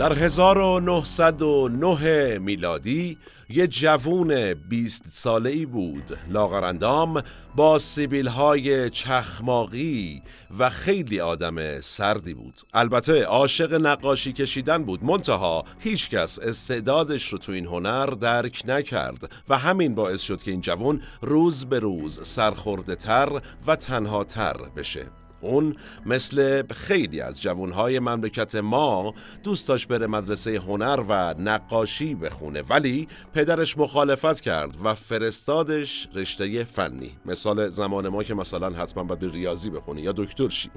در 1909 میلادی یه جوون 20 ساله ای بود لاغرندام با سیبیل های چخماقی و خیلی آدم سردی بود. البته عاشق نقاشی کشیدن بود. منتها هیچکس استعدادش رو تو این هنر درک نکرد و همین باعث شد که این جوون روز به روز سرخورده تر و تنها تر بشه. اون مثل خیلی از جوانهای مملکت ما دوست داشت بره مدرسه هنر و نقاشی بخونه. ولی پدرش مخالفت کرد و فرستادش رشته فنی. مثال زمان ما که مثلا حتما باید ریاضی بخونی یا دکتر شی.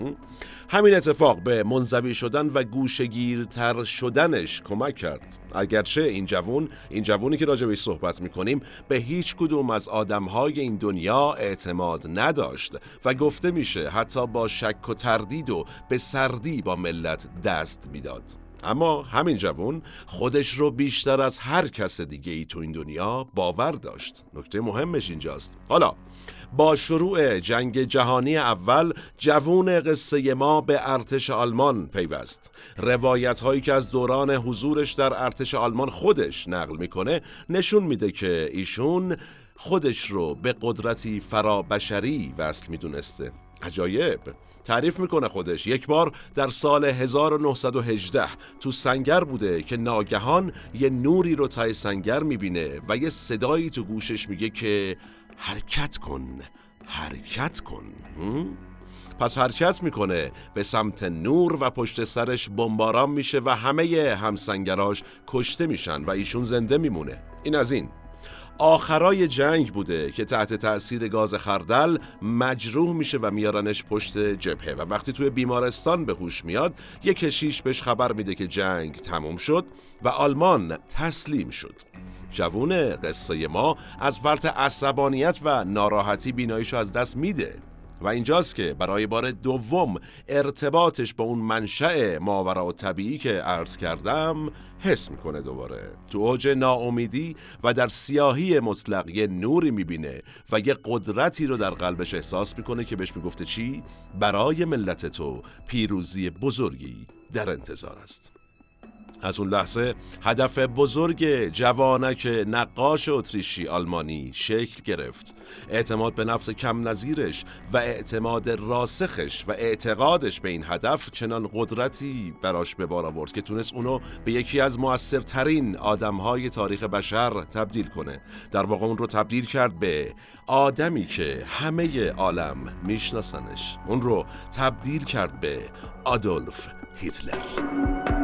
همین اتفاق به منزوی شدن و گوشگیرتر شدنش کمک کرد. اگرچه این جوون این جوونی که راجع صحبت می‌کنیم به هیچ کدوم از آدمهای این دنیا اعتماد نداشت و گفته میشه حتی با شک و تردید و به سردی با ملت دست می‌داد. اما همین جوون خودش رو بیشتر از هر کس دیگه ای تو این دنیا باور داشت. نکته مهمش اینجاست. حالا با شروع جنگ جهانی اول جوون قصه ما به ارتش آلمان پیوست. روایت هایی که از دوران حضورش در ارتش آلمان خودش نقل می‌کنه نشون میده که ایشون خودش رو به قدرتی فرابشری وصل می‌دونسته. عجایب. تعریف می‌کنه خودش. یک بار در سال 1918 تو سنگر بوده که ناگهان یه نوری رو تای سنگر می‌بینه و یه صدایی تو گوشش میگه که حرکت کن حرکت کن. پس حرکت می‌کنه به سمت نور و پشت سرش بمباران میشه و همه همسنگراش کشته میشن و ایشون زنده میمونه. این از این. آخرای جنگ بوده که تحت تأثیر گاز خردل مجروح میشه و میارنش پشت جبهه. و وقتی توی بیمارستان به هوش میاد یک کشیش بهش خبر میده که جنگ تموم شد و آلمان تسلیم شد. جوون قصه ما از فرط عصبانیت و ناراحتی بیناییشو از دست میده. و اینجاست که برای بار دوم ارتباطش با اون منشأ ماورا و طبیعی که عرض کردم حس می‌کنه دوباره تو اوج ناامیدی و در سیاهی مطلق یه نوری می‌بینه و یه قدرتی رو در قلبش احساس می‌کنه که بهش می‌گفته چی؟ برای ملت تو پیروزی بزرگی در انتظار است از اون لحظه هدف بزرگ جوانک نقاش اتریشی آلمانی شکل گرفت. اعتماد به نفس کم نظیرش و اعتماد راسخش و اعتقادش به این هدف چنان قدرتی براش به بار آورد که تونست اونو به یکی از موثرترین آدمهای تاریخ بشر تبدیل کنه. در واقع اون رو تبدیل کرد به آدمی که همه عالم میشناسنش. اون رو تبدیل کرد به آدولف هیتلر.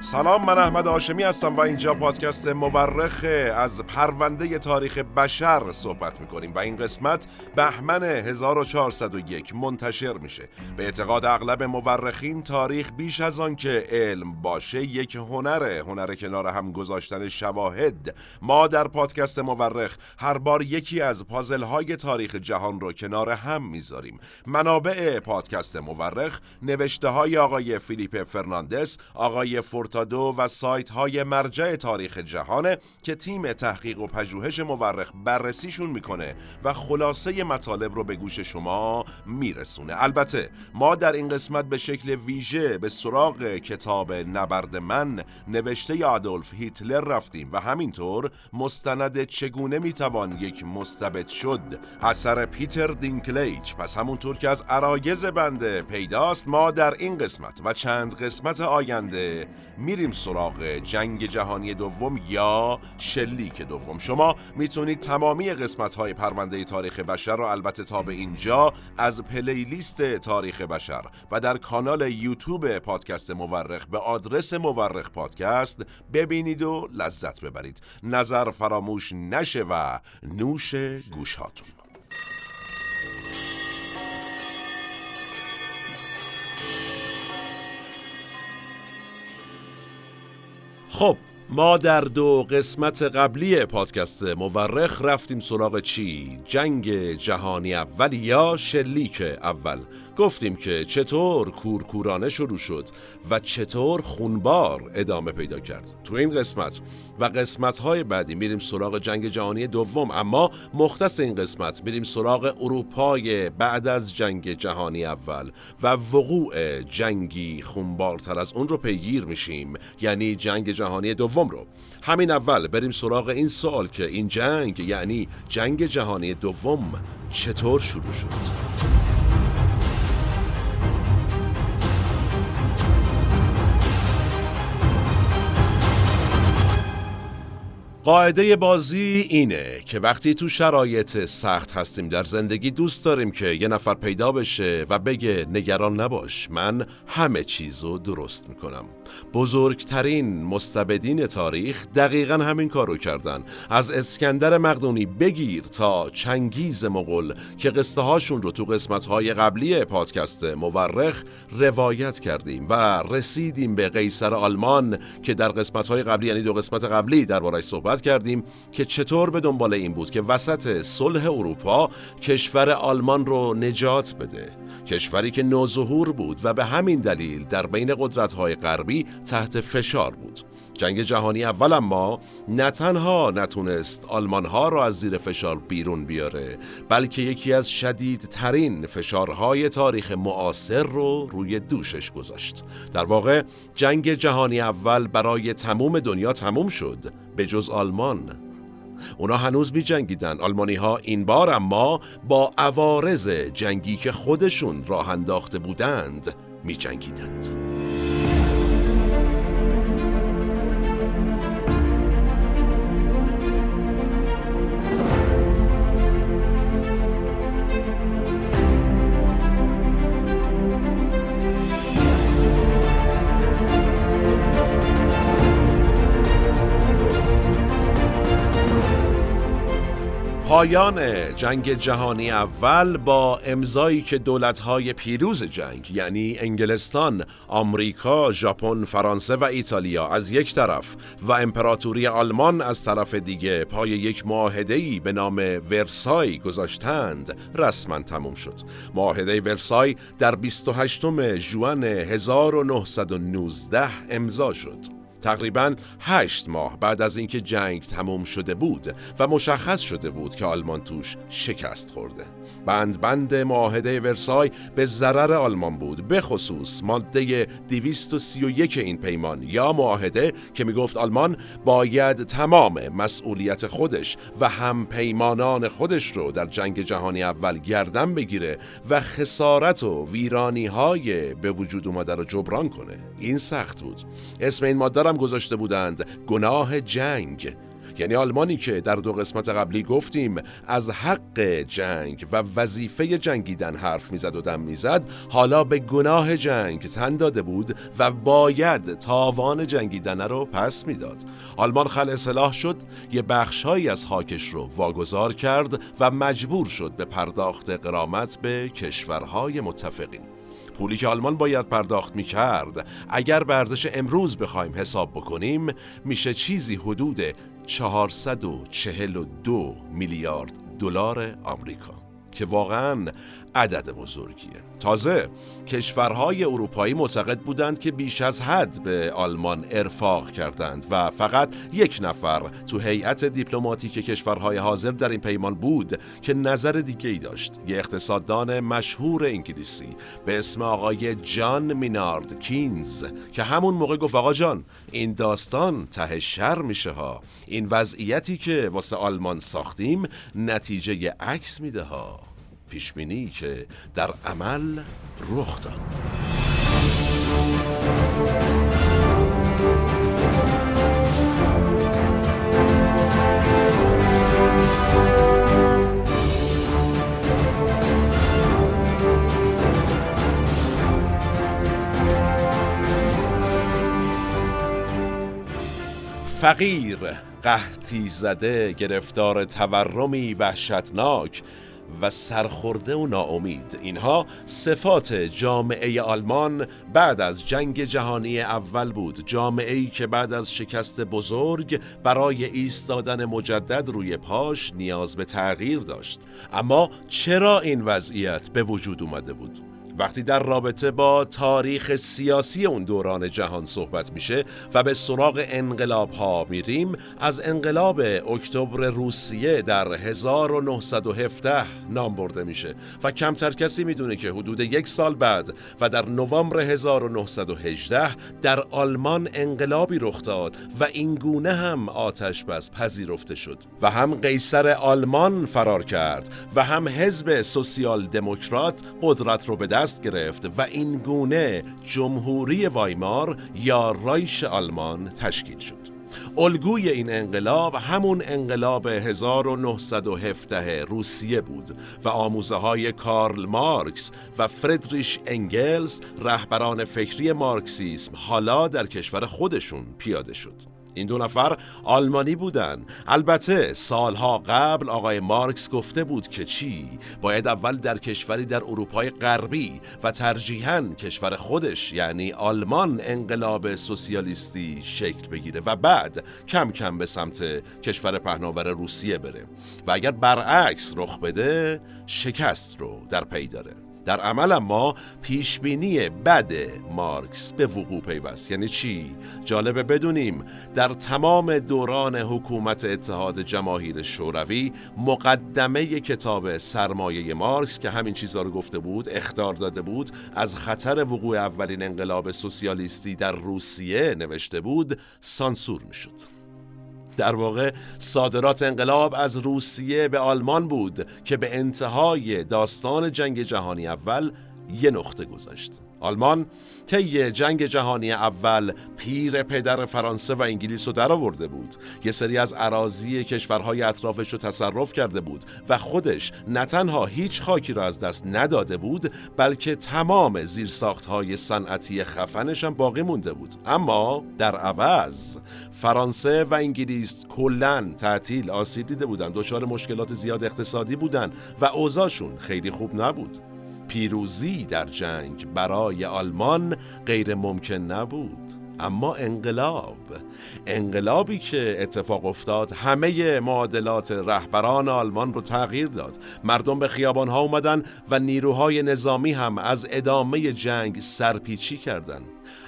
سلام من احمد آشمی هستم و اینجا پادکست مورخ از پرونده تاریخ بشر صحبت می‌کنیم و این قسمت بهمن 1401 منتشر میشه. به اعتقاد اغلب مورخین تاریخ بیش از آن که علم باشه یک هنره هنر کنار هم گذاشتن شواهد. ما در پادکست مورخ هر بار یکی از پازل های تاریخ جهان رو کنار هم می‌ذاریم. منابع پادکست مورخ نوشته های آقای فیلیپ فرناندس آقای فورتا دو و سایت های مرجع تاریخ جهانه که تیم تحقیق و پژوهش مورخ بررسیشون می‌کنه و خلاصه مطالب رو به گوش شما میرسونه. البته ما در این قسمت به شکل ویژه به سراغ کتاب نبرد من نوشته آدولف هیتلر رفتیم و همینطور مستند چگونه می‌توان یک مستبد شد؟ اثر پیتر دینکلیچ. پس همونطور که از عرایز بنده پیداست ما در این قسمت و چند قسمت آینده میریم سراغ جنگ جهانی دوم یا شلیک دوم. شما می‌تونید تمامی قسمت های پرونده تاریخ بشر رو البته تا به اینجا از پلیلیست تاریخ بشر و در کانال یوتیوب پادکست مورخ به آدرس مورخ پادکست ببینید و لذت ببرید. نظر فراموش نشه و نوش گوش خب ما در دو قسمت قبلی پادکست مورخ رفتیم سراغ چی؟ جنگ جهانی اول یا شلیک اول گفتیم که چطور کورکورانه شروع شد و چطور خونبار ادامه پیدا کرد تو این قسمت. و قسمت های بعدی میریم سراغ جنگ جهانی دوم اما مختص این قسمت میریم سراغ اروپای بعد از جنگ جهانی اول و وقوع جنگی خونبارتر از اون رو پیگیر میشیم یعنی جنگ جهانی دوم رو. همین اول بریم سراغ این سوال که این جنگ یعنی جنگ جهانی دوم چطور شروع شد. قاعده بازی اینه که وقتی تو شرایط سخت هستیم در زندگی دوست داریم که یه نفر پیدا بشه و بگه نگران نباش من همه چیزو درست می‌کنم. بزرگترین مستبدین تاریخ دقیقا همین کارو کردن. از اسکندر مقدونی بگیر تا چنگیز مغل که قصه هاشون رو تو قسمت های قبلی پادکست مورخ روایت کردیم و رسیدیم به قیصر آلمان که در قسمت های قبلی یعنی دو قسمت قبلی دربارش صحبت کردیم که چطور به دنبال این بود که وسط صلح اروپا کشور آلمان رو نجات بده. کشوری که نوظهور بود و به همین دلیل در بین قدرت‌های غربی تحت فشار بود. جنگ جهانی اول اما نه تنها نتونست آلمان ها را از زیر فشار بیرون بیاره بلکه یکی از شدیدترین فشارهای تاریخ معاصر رو روی دوشش گذاشت. در واقع جنگ جهانی اول برای تموم دنیا تموم شد به جز آلمان. اونا هنوز می جنگیدن آلمانی ها این بار اما با عوارض جنگی که خودشون راه انداخته بودند می جنگیدند. پایان جنگ جهانی اول با امضایی که دولت‌های پیروز جنگ یعنی انگلستان، آمریکا، ژاپن، فرانسه و ایتالیا از یک طرف و امپراتوری آلمان از طرف دیگه پای یک معاهده‌ای به نام ورسای گذاشتند رسما تموم شد. معاهده ورسای در 28 ژوئن 1919 امضا شد. تقریبا هشت ماه بعد از اینکه جنگ تموم شده بود و مشخص شده بود که آلمان توش شکست خورده. بند بند معاهده ورسای به ضرر آلمان بود به خصوص ماده 231 این پیمان یا معاهده که می‌گفت آلمان باید تمام مسئولیت خودش و هم پیمانان خودش رو در جنگ جهانی اول گردن بگیره و خسارت و ویرانی های به وجود اومده رو جبران کنه. این سخت بود. اسم این ماده هم گذاشته بودند. گناه جنگ. یعنی آلمانی که در دو قسمت قبلی گفتیم از حق جنگ و وظیفه جنگیدن حرف می‌زد و دم می‌زد حالا به گناه جنگ تن داده بود و باید تاوان جنگیدن رو پس می‌داد. آلمان خل اصلاح شد یه بخشهایی از خاکش رو واگذار کرد و مجبور شد به پرداخت قرامت به کشورهای متفقین. پولی که آلمان باید پرداخت می کرد اگر به ارزش امروز بخوایم حساب بکنیم میشه چیزی حدود 442 میلیارد دلار آمریکا. که واقعا عدد بزرگیه. تازه کشورهای اروپایی معتقد بودند که بیش از حد به آلمان ارفاق کردند و فقط یک نفر تو هیئت دیپلماتیک کشورهای حاضر در این پیمان بود که نظر دیگه ای داشت. یه اقتصاددان مشهور انگلیسی به اسم آقای جان مینارد کینز که همون موقع گفت آقا جان این داستان ته شر میشه ها. این وضعیتی که واسه آلمان ساختیم نتیجه عکس میده ها. پیشبینی که در عمل رخ داد. فقیر قحطی زده گرفتار تورمی وحشتناک و سرخورده و ناامید. اینها صفات جامعه آلمان بعد از جنگ جهانی اول بود. جامعه ای که بعد از شکست بزرگ برای ایستادن مجدد روی پاش نیاز به تغییر داشت. اما چرا این وضعیت به وجود اومده بود؟ وقتی در رابطه با تاریخ سیاسی اون دوران جهان صحبت میشه و به سراغ انقلاب ها میریم از انقلاب اکتبر روسیه در 1917 نام برده میشه و کمتر کسی می‌دونه که حدود یک سال بعد و در نوامبر 1918 در آلمان انقلابی رخ داد و این گونه هم آتش بس پذیرفته شد و هم قیصر آلمان فرار کرد و هم حزب سوسیال دموکرات قدرت رو به دست گرفت و این گونه جمهوری وایمار یا رایش آلمان تشکیل شد. الگوی این انقلاب همون انقلاب 1917 روسیه بود و آموزه های کارل مارکس و فردریش انگلز رهبران فکری مارکسیسم حالا در کشور خودشون پیاده شد. این دو نفر آلمانی بودن. البته سالها قبل آقای مارکس گفته بود که چی؟ باید اول در کشوری در اروپای غربی و ترجیحاً کشور خودش یعنی آلمان انقلاب سوسیالیستی شکل بگیره و بعد کم کم به سمت کشور پهناور روسیه بره. و اگر برعکس رخ بده شکست رو در پی داره. در عمل ما پیشبینی بد مارکس به وقوع پیوست یعنی چی؟ جالبه بدونیم در تمام دوران حکومت اتحاد جماهیر شوروی مقدمه کتاب سرمایه مارکس که همین چیزها رو گفته بود اختار داده بود از خطر وقوع اولین انقلاب سوسیالیستی در روسیه نوشته بود سانسور می شد در واقع صادرات انقلاب از روسیه به آلمان بود که به انتهای داستان جنگ جهانی اول یه نقطه گذاشت. آلمان طی جنگ جهانی اول پیر پدر فرانسه و انگلیس رو درآورده بود. یه سری از عراضی کشورهای اطرافش رو تصرف کرده بود و خودش نه تنها هیچ خاکی را از دست نداده بود بلکه تمام زیرساختهای صنعتی خفنش هم باقی مونده بود. اما در عوض فرانسه و انگلیس کلا تعطیل آسیب دیده بودن دچار مشکلات زیاد اقتصادی بودن و اوضاعشون خیلی خوب نبود. پیروزی در جنگ برای آلمان غیر ممکن نبود. اما انقلاب انقلابی که اتفاق افتاد همه معادلات رهبران آلمان رو تغییر داد. مردم به خیابان ها اومدن و نیروهای نظامی هم از ادامه جنگ سرپیچی کردند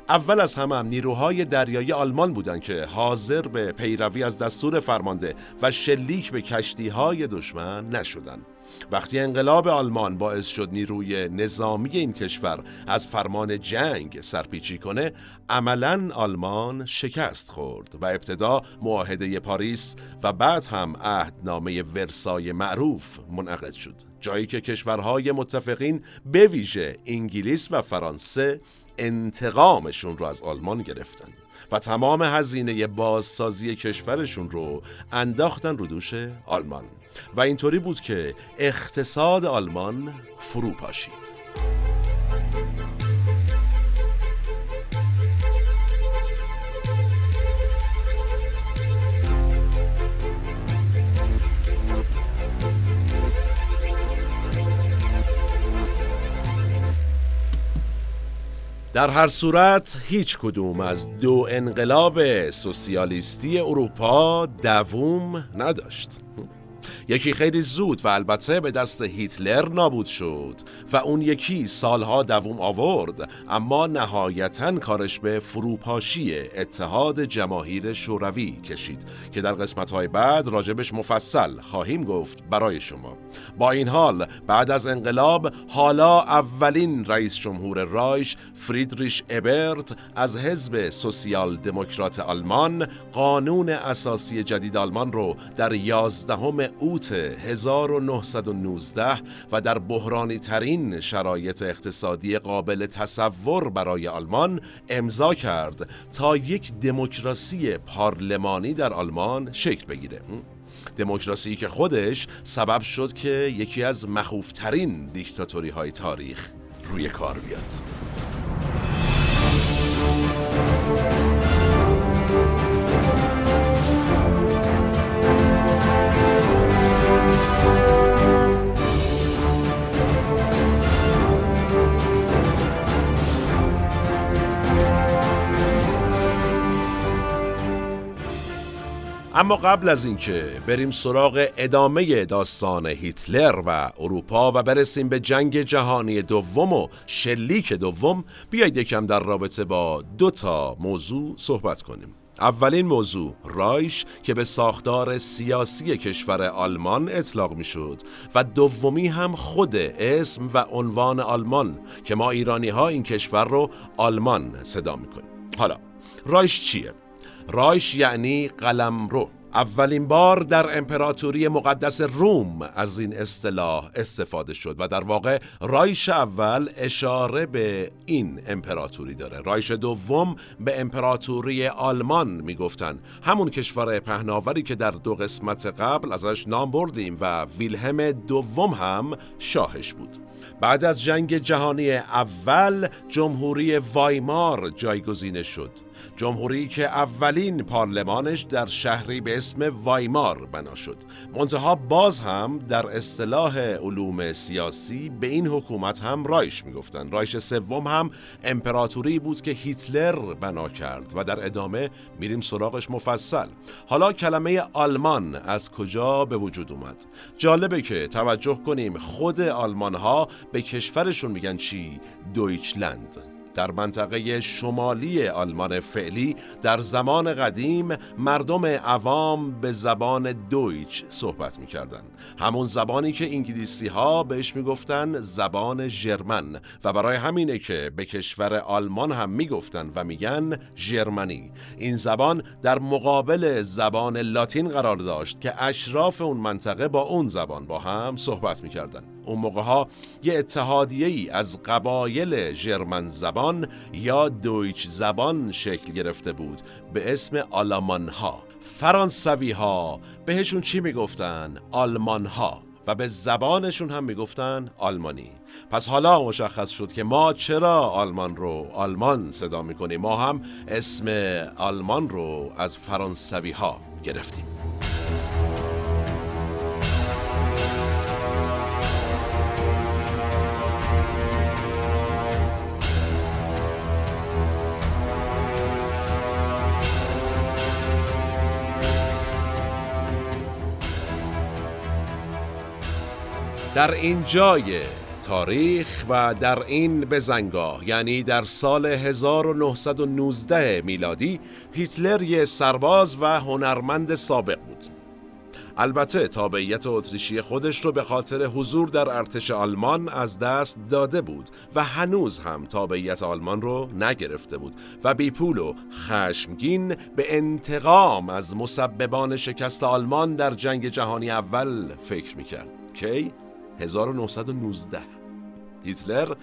اول از همه هم نیروهای دریایی آلمان بودند که حاضر به پیروی از دستور فرمانده و شلیک به کشتی های دشمن نشدند. وقتی انقلاب آلمان باعث شد نیروی نظامی این کشور از فرمان جنگ سرپیچی کنه عملا آلمان شکست خورد و ابتدا معاهده پاریس و بعد هم عهدنامه ورسای معروف منعقد شد جایی که کشورهای متفقین به ویژه انگلیس و فرانسه انتقامشون رو از آلمان گرفتن و تمام هزینه بازسازی کشورشون رو انداختن رو دوش آلمان. و اینطوری بود که اقتصاد آلمان فرو پاشید. در هر صورت هیچ کدوم از دو انقلاب سوسیالیستی اروپا دووم نداشت. یکی خیلی زود و البته به دست هیتلر نابود شد و اون یکی سالها دووم آورد اما نهایتا کارش به فروپاشی اتحاد جماهیر شوروی کشید که در قسمتهای بعد راجبش مفصل خواهیم گفت برای شما. با این حال بعد از انقلاب حالا اولین رئیس جمهور رایش فریدریش ابرت از حزب سوسیال دموکرات آلمان قانون اساسی جدید آلمان رو در 11 اوت 1919 و در بحرانی ترین شرایط اقتصادی قابل تصور برای آلمان امضا کرد تا یک دموکراسی پارلمانی در آلمان شکل بگیره. دموکراسی که خودش سبب شد که یکی از مخوفترین دیکتاتوری های تاریخ روی کار بیاد. اما قبل از اینکه بریم سراغ ادامه داستان هیتلر و اروپا و برسیم به جنگ جهانی دوم و شلیک دوم بیایید یکم در رابطه با دو تا موضوع صحبت کنیم اولین موضوع رایش که به ساختار سیاسی کشور آلمان اطلاق می شد و دومی هم خود اسم و عنوان آلمان که ما ایرانی ها این کشور رو آلمان صدا می کنیم حالا رایش چیه؟ رایش یعنی قلمرو اولین بار در امپراتوری مقدس روم از این اصطلاح استفاده شد و در واقع رایش اول اشاره به این امپراتوری داره. رایش دوم به امپراتوری آلمان می‌گفتن. همون کشور پهناوری که در دو قسمت قبل ازش نام بردیم و ویلهم دوم هم شاهش بود. بعد از جنگ جهانی اول جمهوری وایمار جایگزین شد. جمهوری که اولین پارلمانش در شهری به اسم وایمار بنا شد. منتها باز هم در اصطلاح علوم سیاسی به این حکومت هم رایش می‌گفتن. رایش سوم هم امپراتوری بود که هیتلر بنا کرد و در ادامه میریم سراغش مفصل. حالا کلمه آلمان از کجا به وجود اومد؟ جالبه که توجه کنیم خود آلمان ها به کشورشون میگن چی؟ دویچلند. در منطقه شمالی آلمان فعلی در زمان قدیم مردم عوام به زبان دویچ صحبت می کردن. همون زبانی که انگلیسی ها بهش می گفتن زبان ژرمن و برای همینه که به کشور آلمان هم می گفتن و میگن ژرمنی این زبان در مقابل زبان لاتین قرار داشت که اشراف اون منطقه با اون زبان با هم صحبت می کردن. اون موقع ها یه اتحادیه ای از قبایل ژرمن زبان یا دویچ زبان شکل گرفته بود به اسم آلمان ها فرانسوی ها بهشون چی می‌گفتن؟ آلمان ها و به زبانشون هم می‌گفتن آلمانی. پس حالا مشخص شد که ما چرا آلمان رو آلمان صدا می‌کنیم؟ ما هم اسم آلمان رو از فرانسوی ها گرفتیم. در این جای تاریخ و در این بزنگاه یعنی در سال 1919 میلادی هیتلر یه سرباز و هنرمند سابق بود البته تابعیت اتریشی خودش رو به خاطر حضور در ارتش آلمان از دست داده بود و هنوز هم تابعیت آلمان رو نگرفته بود و بیپول و خشمگین به انتقام از مسببان شکست آلمان در جنگ جهانی اول فکر می‌کرد کی؟ 1919 هیتلر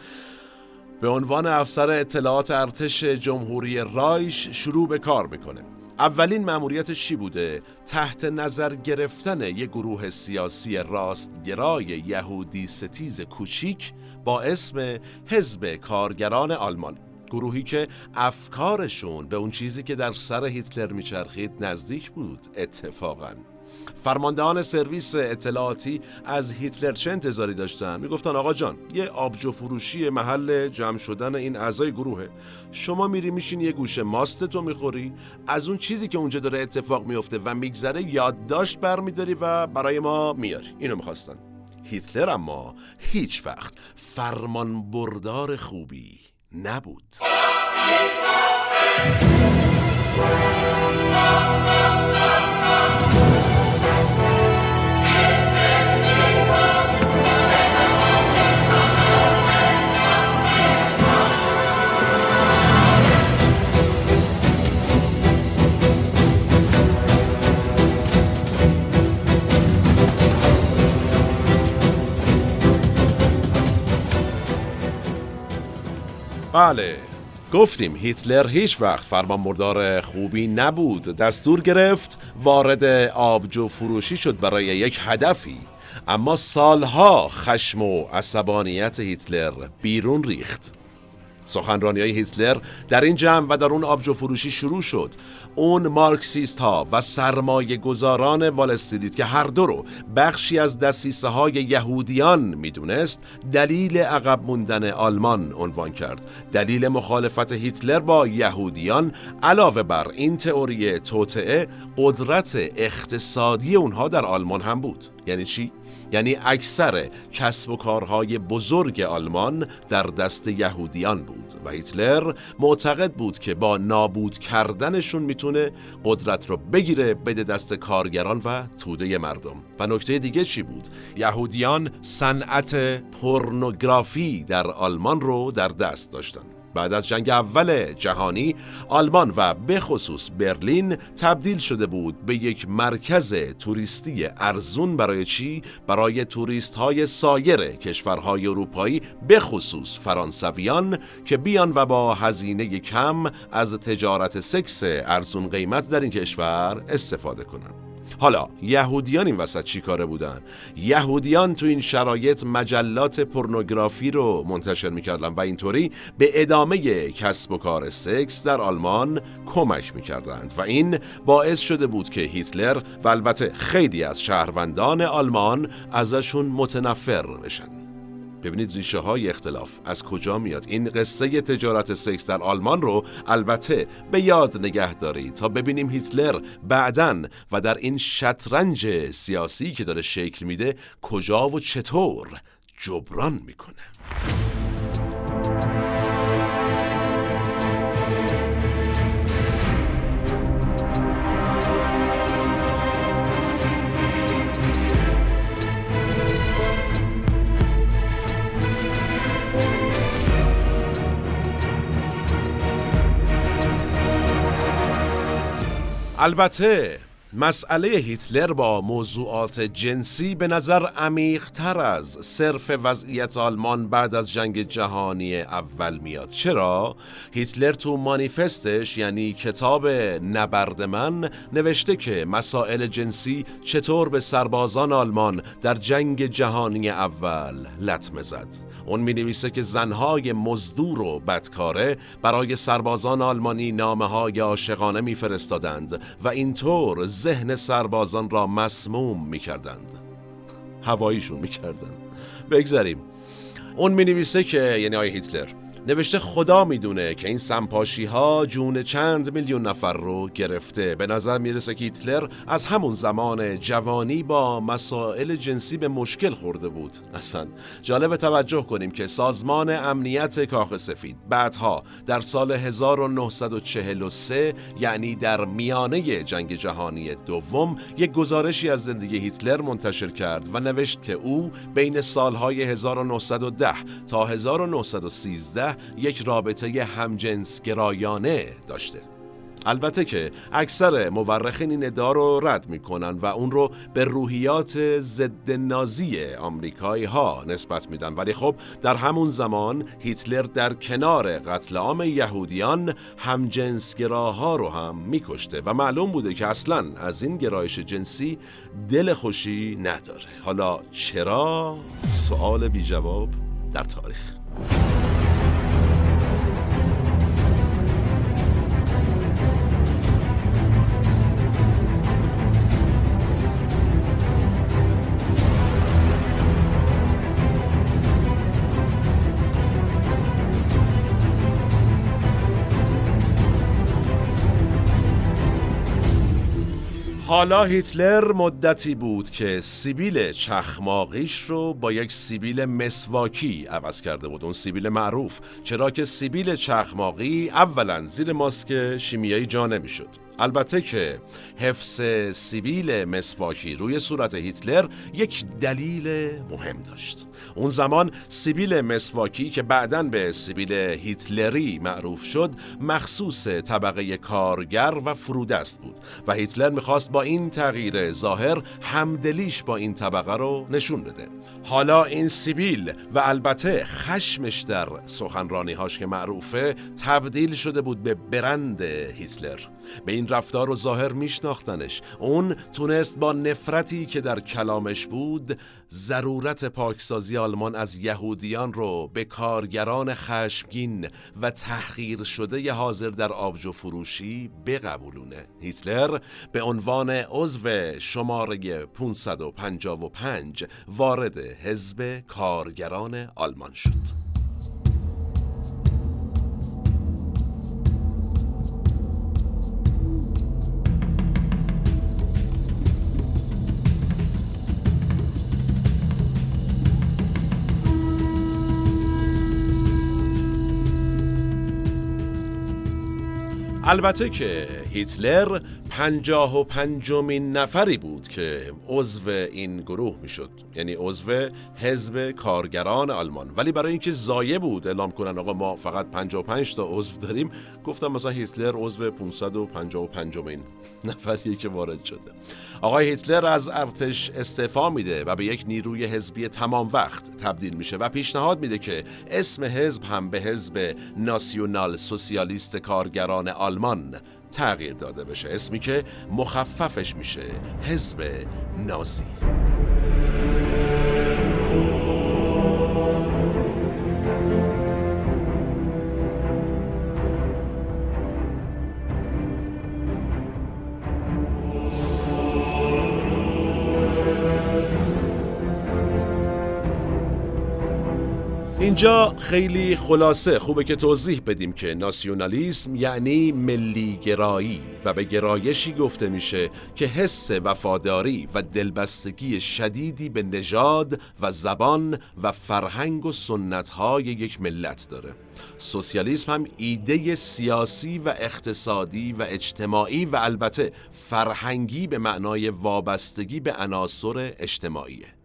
به عنوان افسر اطلاعات ارتش جمهوری رایش شروع به کار می‌کنه. اولین مأموریتش چی بوده؟ تحت نظر گرفتن یک گروه سیاسی راستگرای یهودی ستیز کوچیک با اسم حزب کارگران آلمان. گروهی که افکارشون به اون چیزی که در سر هیتلر میچرخید نزدیک بود اتفاقاً. فرماندهان سرویس اطلاعاتی از هیتلر چه انتظاری داشتن؟ می‌گفتن آقا جان یه آبجو فروشی محل جمع شدن این اعضای گروهه. شما میری میشین یه گوشه ماستتو می‌خوری. از اون چیزی که اونجا داره اتفاق میفته و میگذره یادداشت برمیداری و برای ما میاری اینو می‌خواستن. هیتلر اما هیچ وقت فرمان بردار خوبی نبود. بله. گفتیم هیتلر هیچ وقت فرمانبردار خوبی نبود. دستور گرفت وارد آبجو فروشی شد برای یک هدفی. اما سالها خشم و عصبانیت هیتلر بیرون ریخت. سخنرانی های هیتلر در این جمع و در اون آبجو فروشی شروع شد. اون مارکسیست ها و سرمایه گذاران والستریت که هر دو رو بخشی از دسیسه های یهودیان می‌دونست دلیل عقب موندن آلمان عنوان کرد. دلیل مخالفت هیتلر با یهودیان علاوه بر این تئوری توطعه قدرت اقتصادی اونها در آلمان هم بود. یعنی چی؟ یعنی اکثر کسب و کارهای بزرگ آلمان در دست یهودیان بود و هیتلر معتقد بود که با نابود کردنشون می‌تونه قدرت رو بگیره بده دست کارگران و توده مردم. و نکته دیگه چی بود؟ یهودیان صنعت پورنوگرافی در آلمان رو در دست داشتن. بعد از جنگ اول جهانی آلمان و به خصوص برلین تبدیل شده بود به یک مرکز توریستی ارزون برای چی؟ برای توریست های سایر کشورهای اروپایی به خصوص فرانسویان که بیان و با هزینه کم از تجارت سکس ارزون قیمت در این کشور استفاده کنند. حالا یهودیان این وسط چی کاره بودن؟ یهودیان تو این شرایط مجلات پورنوگرافی رو منتشر می‌کردن و اینطوری به ادامه کسب و کار سکس در آلمان کمک می‌کردند و این باعث شده بود که هیتلر و البته خیلی از شهروندان آلمان ازشون متنفر بشن ببینید ریشه های اختلاف. از کجا میاد؟ این قصه تجارت سکس در آلمان رو البته به یاد نگه دارید تا ببینیم هیتلر بعدا و در این شطرنج سیاسی که داره شکل میده کجا و چطور جبران می‌کنه. البته مسئله هیتلر با موضوعات جنسی به نظر عمیق تر از صرف وضعیت آلمان بعد از جنگ جهانی اول میاد چرا؟ هیتلر تو مانیفستش یعنی کتاب نبرد من نوشته که مسائل جنسی چطور به سربازان آلمان در جنگ جهانی اول لطمه زد اون می نویسه که زنهای مزدور و بدکاره برای سربازان آلمانی نامه های عاشقانه میفرستادند و اینطور ذهن سربازان را مسموم می کردند هواییشون می کردند بگذاریم اون می نویسه که یعنی آی هیتلر نوشته خدا می‌دونه که این سمپاشی ها جون چند میلیون نفر رو گرفته. به نظر می‌رسه که هیتلر از همون زمان جوانی با مسائل جنسی به مشکل خورده بود. اصلا جالب توجه کنیم که سازمان امنیت کاخ سفید بعدها در سال 1943 یعنی در میانه جنگ جهانی دوم یک گزارشی از زندگی هیتلر منتشر کرد و نوشت که او بین سالهای 1910 تا 1913 یک رابطه همجنس گرایانه داشته. البته که اکثر مورخین این ادعا رو رد می‌کنن و اون رو به روحیات ضد نازی آمریکایی ها نسبت میدن. ولی خب در همون زمان هیتلر در کنار قتل عام یهودیان همجنسگراها رو هم میکشته و معلوم بوده که اصلا از این گرایش جنسی دل خوشی نداره. حالا چرا؟ سوال بی جواب در تاریخ. حالا هیتلر مدتی بود که سیبیل چخماقیش رو با یک سیبیل مسواکی عوض کرده بود اون سیبیل معروف. چرا که سیبیل چخماقی اولا زیر ماسک شیمیایی جا نمی‌شد. البته که حفظ سیبیل مسواکی روی صورت هیتلر یک دلیل مهم داشت. اون زمان سیبیل مسواکی که بعدا به سیبیل هیتلری معروف شد مخصوص طبقه کارگر و فرودست بود و هیتلر می‌خواست با این تغییر ظاهر همدلیش با این طبقه رو نشون بده. حالا این سیبیل و البته خشمش در سخنرانی هاش که معروفه تبدیل شده بود به برند هیتلر. به این رفتار و ظاهر میشناختنش. اون تونست با نفرتی که در کلامش بود ضرورت پاکسازی آلمان از یهودیان رو به کارگران خشمگین و تحقیر شده حاضر در آبجو فروشی بقبولونه. هیتلر به عنوان عضو شماره 555 وارد حزب کارگران آلمان شد. البته که هیتلر پنجاه و پنجمین نفری بود که عضو این گروه می‌شد. یعنی عضو حزب کارگران آلمان. ولی برای اینکه زایه بود اعلام کنن آقا ما فقط 55 تا عضو داریم گفتم مثلا هیتلر عضو 555 مین نفریه که وارد شده. آقای هیتلر از ارتش استعفا میده و به یک نیروی حزبی تمام وقت تبدیل میشه و پیشنهاد میده که اسم حزب هم به حزب ناسیونال سوسیالیست کارگران آلمان تغییر داده بشه. اسمی که مخففش میشه حزب نازی. اینجا خیلی خلاصه. خوبه که توضیح بدیم که ناسیونالیسم یعنی ملیگرایی و به گرایشی گفته میشه که حس وفاداری و دلبستگی شدیدی به نژاد و زبان و فرهنگ و سنتهای یک ملت داره. سوسیالیسم هم ایده سیاسی و اقتصادی و اجتماعی و البته فرهنگی به معنای وابستگی به عناصر اجتماعیه.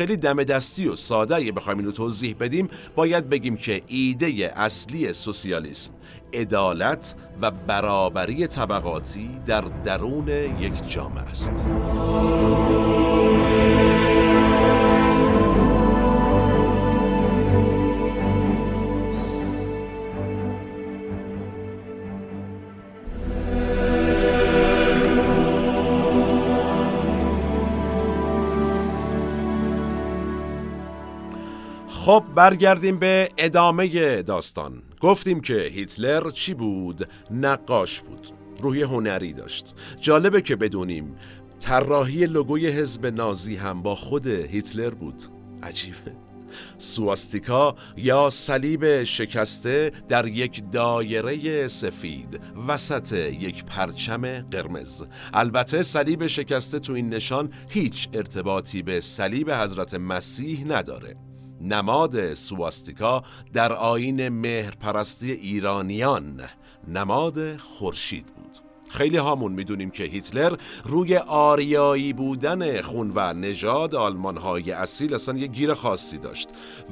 خیلی دم دستی و ساده اگه بخوایم اینو توضیح بدیم باید بگیم که ایده اصلی سوسیالیسم عدالت و برابری طبقاتی در درون یک جامعه است. خب برگردیم به ادامه داستان. گفتیم که هیتلر چی بود؟ نقاش بود. روی هنری داشت. جالبه که بدونیم طراحی لوگوی حزب نازی هم با خود هیتلر بود. عجیبه. سواستیکا یا صلیب شکسته در یک دایره سفید وسط یک پرچم قرمز. البته صلیب شکسته تو این نشان هیچ ارتباطی به صلیب حضرت مسیح نداره. نماد سواستیکا در آین مهرپرستی ایرانیان نماد خورشید بود. خیلی هامون می‌دونیم که هیتلر روی آریایی بودن خون و نژاد آلمان های اصیل اصلا یه گیر خاصی داشت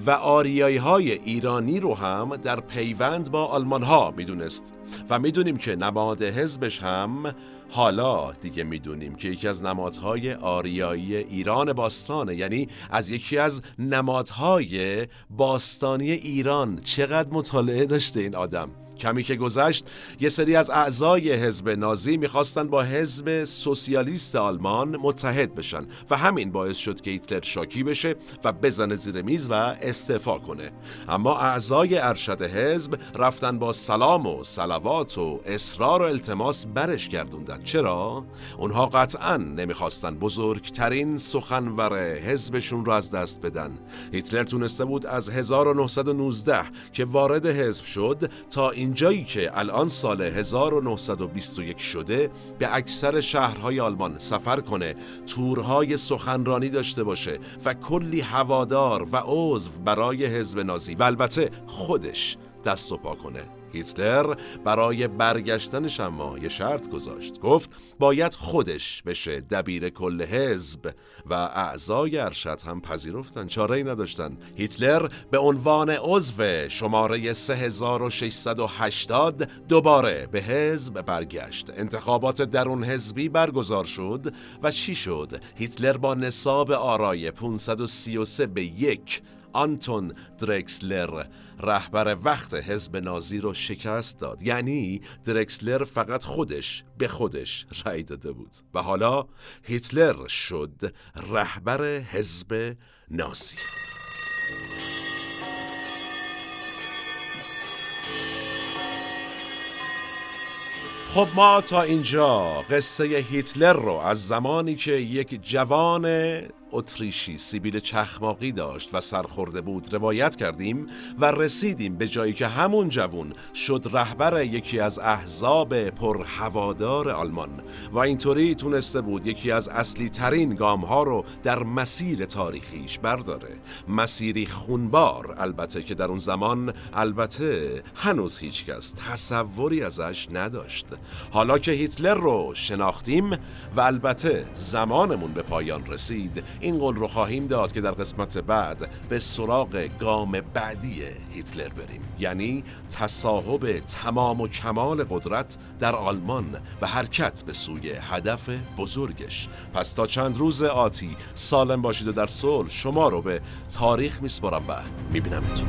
و آریایی های ایرانی رو هم در پیوند با آلمان ها می‌دونست و می‌دونیم که نماد حزبش هم حالا دیگه می‌دونیم که یکی از نمادهای آریایی ایران باستانه. یعنی از یکی از نمادهای باستانی ایران چقدر مطالعه داشته این آدم؟ کمی که گذشت یه سری از اعضای حزب نازی می‌خواستن با حزب سوسیالیست آلمان متحد بشن و همین باعث شد که هیتلر شاکی بشه و بزنه زیر میز و استعفا کنه. اما اعضای ارشد حزب رفتن با سلام و سلوات و اصرار و التماس برش گردوندن. چرا؟ اونها قطعا نمی‌خواستن بزرگترین سخنور حزبشون رو از دست بدن. هیتلر تونسته بود از 1919 که وارد حزب شد تا این اینجایی که الان سال 1921 شده به اکثر شهرهای آلمان سفر کنه تورهای سخنرانی داشته باشه و کلی هوادار و عضو برای حزب نازی و البته خودش دست و پا کنه. هیتلر برای برگشتنش اما یه شرط گذاشت. گفت باید خودش بشه دبیر کل حزب و اعضای ارشد هم پذیرفتن. چاره ای نداشتن. هیتلر به عنوان عضو شماره 3680 دوباره به حزب برگشت. انتخابات درون حزبی برگزار شد و چی شد؟ هیتلر با نصاب آرای 533 به یک آنتون درکسلر رهبر وقت حزب نازی رو شکست داد. یعنی درکسلر فقط خودش به خودش رأی داده بود. و حالا هیتلر شد رهبر حزب نازی. خب ما تا اینجا قصه هیتلر رو از زمانی که یک جوان اتریشی سیبیل چخماقی داشت و سرخورده بود روایت کردیم و رسیدیم به جایی که همون جوون شد رهبر یکی از احزاب پرهوادار آلمان و اینطوری تونسته بود یکی از اصلی ترین گام ها رو در مسیر تاریخیش برداره. مسیری خونبار البته که در اون زمان البته هنوز هیچکس تصوری ازش نداشت. حالا که هیتلر رو شناختیم و البته زمانمون به پایان رسید این قول رو خواهیم داد که در قسمت بعد به سراغ گام بعدی هیتلر بریم. یعنی تصاحب تمام و کمال قدرت در آلمان و حرکت به سوی هدف بزرگش. پس تا چند روز آتی سالم باشید و در صلح شما رو به تاریخ میسپارم و میبینمتون.